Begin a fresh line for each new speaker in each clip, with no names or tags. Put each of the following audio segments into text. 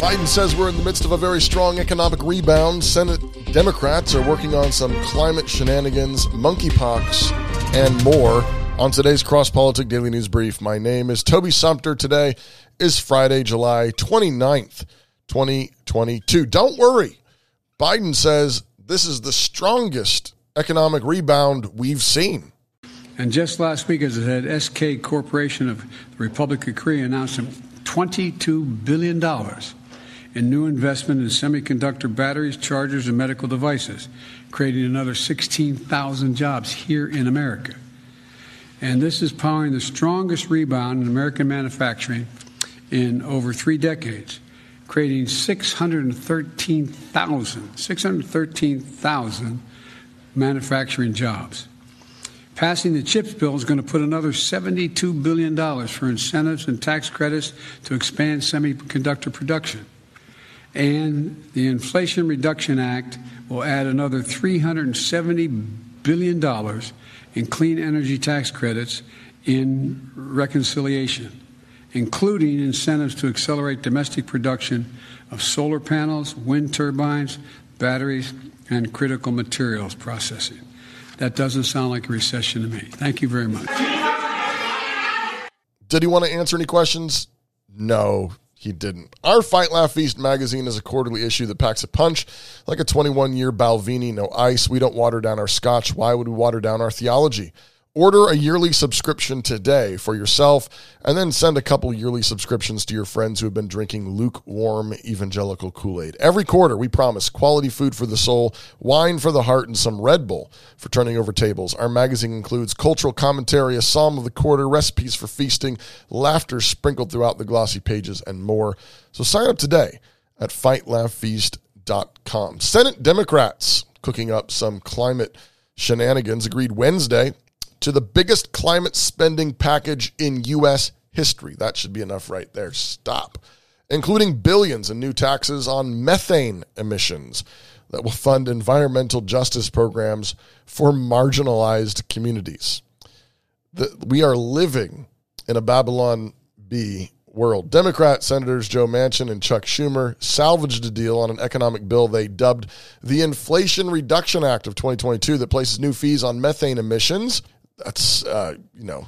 Biden says we're in the midst of a very strong economic rebound. Senate Democrats are working on some climate shenanigans, monkeypox, and more. On today's Cross Politic Daily News Brief, my name is Toby Sumpter. Today is Friday, July 29th, 2022. Don't worry. Biden says this is the strongest economic rebound we've seen.
And just last week, as I said, SK Corporation of the Republic of Korea announced $22 billion in new investment in semiconductor batteries, chargers, and medical devices, creating another 16,000 jobs here in America. And this is powering the strongest rebound in American manufacturing in over three decades, creating 613,000 613,000 manufacturing jobs. Passing the CHIPS bill is going to put another $72 billion for incentives and tax credits to expand semiconductor production. And the Inflation Reduction Act will add another $370 billion in clean energy tax credits in reconciliation, including incentives to accelerate domestic production of solar panels, wind turbines, batteries, and critical materials processing. That doesn't sound like a recession to me. Thank you very much.
Did he want to answer any questions? No, he didn't. Our Fight Laugh Feast magazine is a quarterly issue that packs a punch like a 21 year Balvenie, no ice. We don't water down our scotch. Why would we water down our theology? Order a yearly subscription today for yourself and then send a couple yearly subscriptions to your friends who have been drinking lukewarm evangelical Kool Aid. Every quarter, we promise quality food for the soul, wine for the heart, and some Red Bull for turning over tables. Our magazine includes cultural commentary, a psalm of the quarter, recipes for feasting, laughter sprinkled throughout the glossy pages, and more. So sign up today at fightlaughfeast.com. Senate Democrats cooking up some climate shenanigans agreed Wednesday to the biggest climate spending package in U.S. history. That should be enough right there. Stop. Including billions in new taxes on methane emissions that will fund environmental justice programs for marginalized communities. The, we are living in a Babylon Bee world. Democrat Senators Joe Manchin and Chuck Schumer salvaged a deal on an economic bill they dubbed the Inflation Reduction Act of 2022 that places new fees on methane emissions that's uh, you know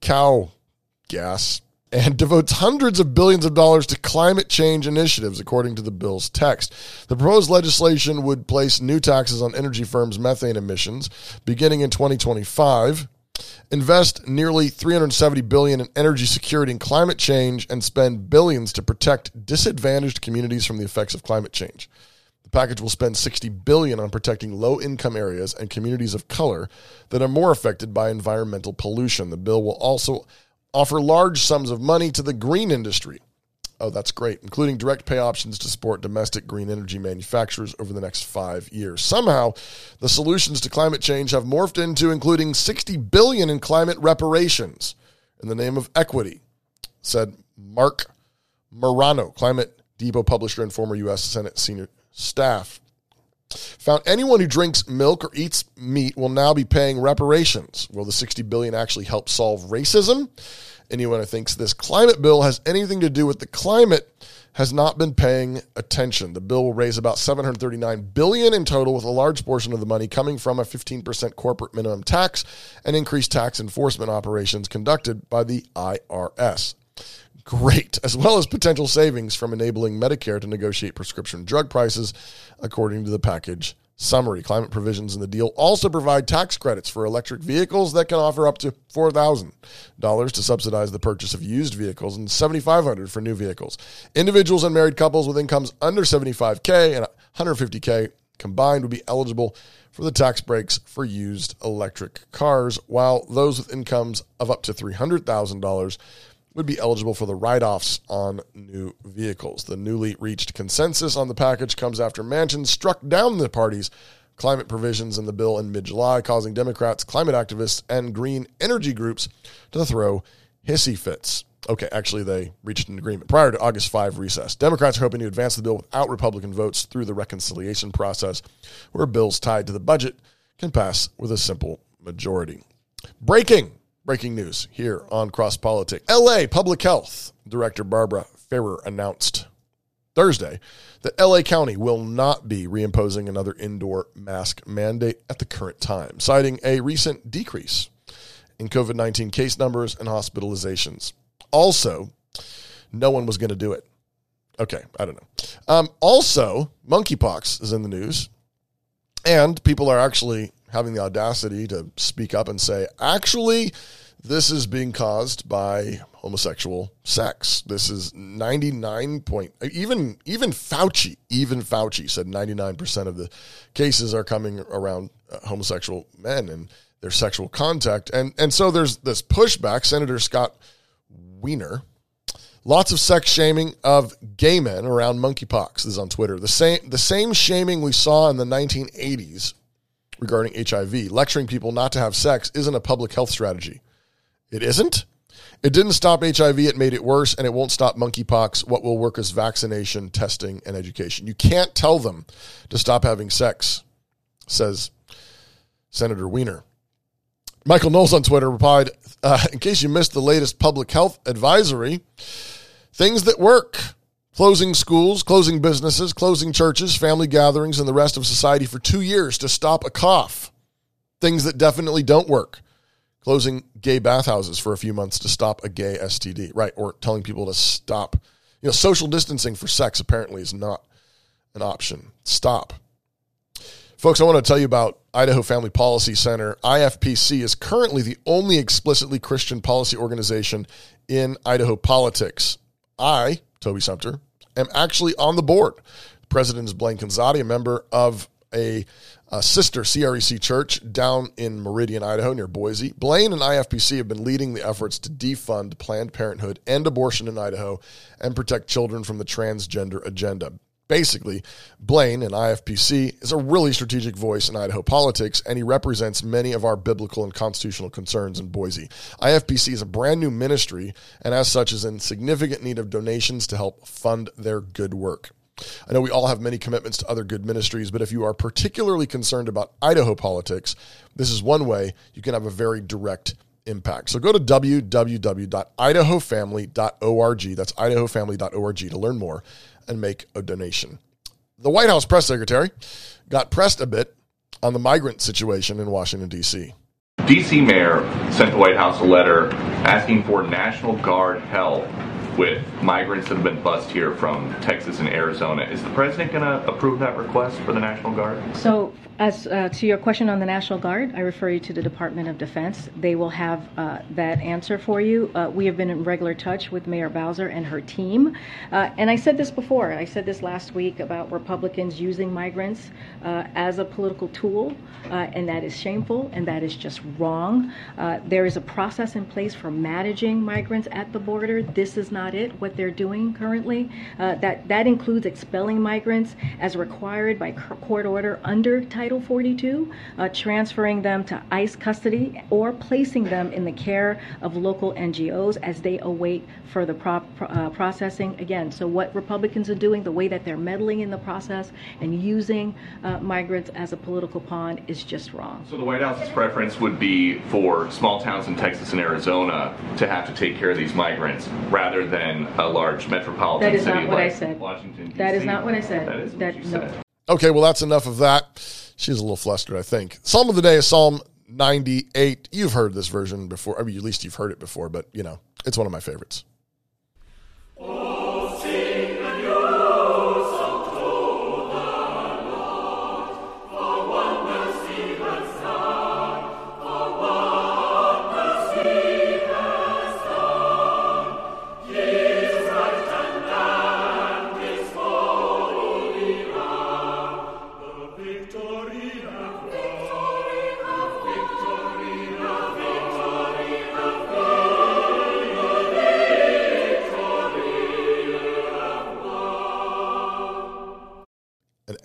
cow gas and devotes hundreds of billions of dollars to climate change initiatives, according to the bill's text. The proposed legislation would place new taxes on energy firms' methane emissions beginning in 2025, invest nearly 370 billion in energy security and climate change, and spend billions to protect disadvantaged communities from the effects of climate change. The package will spend 60 billion on protecting low-income areas and communities of color that are more affected by environmental pollution. The bill will also offer large sums of money to the green industry. Oh, that's great, including direct pay options to support domestic green energy manufacturers over the next 5 years. Somehow, the solutions to climate change have morphed into including 60 billion in climate reparations in the name of equity, said Marc Morano, Climate Depot publisher and former U.S. Senate senior staff. Found anyone who drinks milk or eats meat will now be paying reparations. Will the 60 billion actually help solve racism? Anyone who thinks this climate bill has anything to do with the climate has not been paying attention. The bill will raise about 739 billion in total with a large portion of the money coming from a 15% corporate minimum tax and increased tax enforcement operations conducted by the IRS great, as well as potential savings from enabling Medicare to negotiate prescription drug prices, according to the package summary. Climate provisions in the deal also provide tax credits for electric vehicles that can offer up to $4,000 to subsidize the purchase of used vehicles and $7,500 for new vehicles. Individuals and married couples with incomes under 75K and 150K combined would be eligible for the tax breaks for used electric cars, while those with incomes of up to $300,000 would be eligible for the write offs on new vehicles. The newly reached consensus on the package comes after Manchin struck down the party's climate provisions in the bill in mid July, causing Democrats, climate activists, and green energy groups to throw hissy fits. Okay, actually, they reached an agreement prior to August 5 recess. Democrats are hoping to advance the bill without Republican votes through the reconciliation process, where bills tied to the budget can pass with a simple majority. Breaking Breaking news here on Cross Politics. LA Public Health Director Barbara Ferrer announced Thursday that LA County will not be reimposing another indoor mask mandate at the current time, citing a recent decrease in COVID 19 case numbers and hospitalizations. Also, no one was going to do it. Okay, I don't know. Um, also, monkeypox is in the news, and people are actually having the audacity to speak up and say, actually, this is being caused by homosexual sex. This is 99 point even even Fauci, even Fauci said 99% of the cases are coming around uh, homosexual men and their sexual contact. And and so there's this pushback. Senator Scott Wiener Lots of sex shaming of gay men around monkeypox. This is on Twitter. The same the same shaming we saw in the 1980s regarding HIV. Lecturing people not to have sex isn't a public health strategy. It isn't. It didn't stop HIV, it made it worse, and it won't stop monkeypox. What will work is vaccination, testing, and education. You can't tell them to stop having sex, says Senator Wiener. Michael Knowles on Twitter replied, uh, in case you missed the latest public health advisory, things that work closing schools, closing businesses, closing churches, family gatherings, and the rest of society for two years to stop a cough. Things that definitely don't work closing gay bathhouses for a few months to stop a gay STD, right? Or telling people to stop. You know, social distancing for sex apparently is not an option. Stop. Folks, I want to tell you about Idaho Family Policy Center. IFPC is currently the only explicitly Christian policy organization in Idaho politics. I, Toby Sumpter, am actually on the board. The president is Blaine Conzatti, a member of a, a, sister CREC church down in Meridian, Idaho, near Boise. Blaine and IFPC have been leading the efforts to defund Planned Parenthood and abortion in Idaho and protect children from the transgender agenda. Basically, Blaine and IFPC is a really strategic voice in Idaho politics, and he represents many of our biblical and constitutional concerns in Boise. IFPC is a brand new ministry, and as such, is in significant need of donations to help fund their good work. I know we all have many commitments to other good ministries, but if you are particularly concerned about Idaho politics, this is one way you can have a very direct impact. So go to www.idahofamily.org. That's idahofamily.org to learn more and make a donation. The White House press secretary got pressed a bit on the migrant situation in Washington, D.C.
D.C. mayor sent the White House a letter asking for National Guard help with migrants that have been bused here from Texas and Arizona. Is the president going to approve that request for the National Guard?
So, as uh, to your question on the National Guard, I refer you to the Department of Defense. They will have uh, that answer for you. Uh, we have been in regular touch with Mayor Bowser and her team. Uh, and I said this before. I said this last week about Republicans using migrants uh, as a political tool, uh, and that is shameful and that is just wrong. there is a process in place for managing migrants at the border. This is not it. What they're doing currently, that that includes expelling migrants as required by court order under Title. Title 42, uh, transferring them to ICE custody or placing them in the care of local NGOs as they await further pro- uh, processing. Again, so what Republicans are doing, the way that they're meddling in the process and using uh, migrants as a political pawn is just wrong.
So the White House's preference would be for small towns in Texas and Arizona to have to take care of these migrants rather than a large metropolitan
that is
city
not what
like
I said.
Washington, D.C.
That is not what I said.
That is what
that,
you
no.
said.
Okay, well, that's enough of that. She's a little flustered, I think. Psalm of the day is Psalm 98. You've heard this version before. I mean, at least you've heard it before, but, you know, it's one of my favorites. Oh.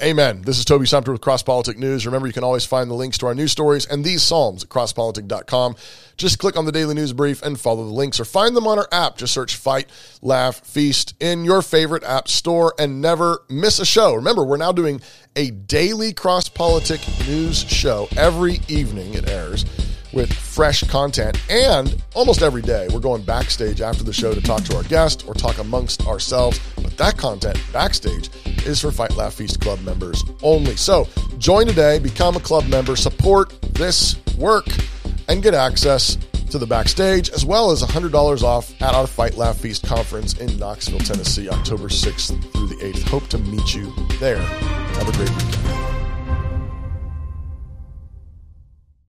Amen. This is Toby Sumpter with Cross Politic News. Remember, you can always find the links to our news stories and these Psalms at crosspolitic.com. Just click on the daily news brief and follow the links or find them on our app. Just search Fight, Laugh, Feast in your favorite app store and never miss a show. Remember, we're now doing a daily Cross Politic News show every evening. It airs with fresh content. And almost every day, we're going backstage after the show to talk to our guest or talk amongst ourselves. But that content backstage is for Fight Laugh Feast Club members only. So join today, become a club member, support this work, and get access to the backstage, as well as $100 off at our Fight Laugh Feast conference in Knoxville, Tennessee, October 6th through the 8th. Hope to meet you there. Have a great weekend.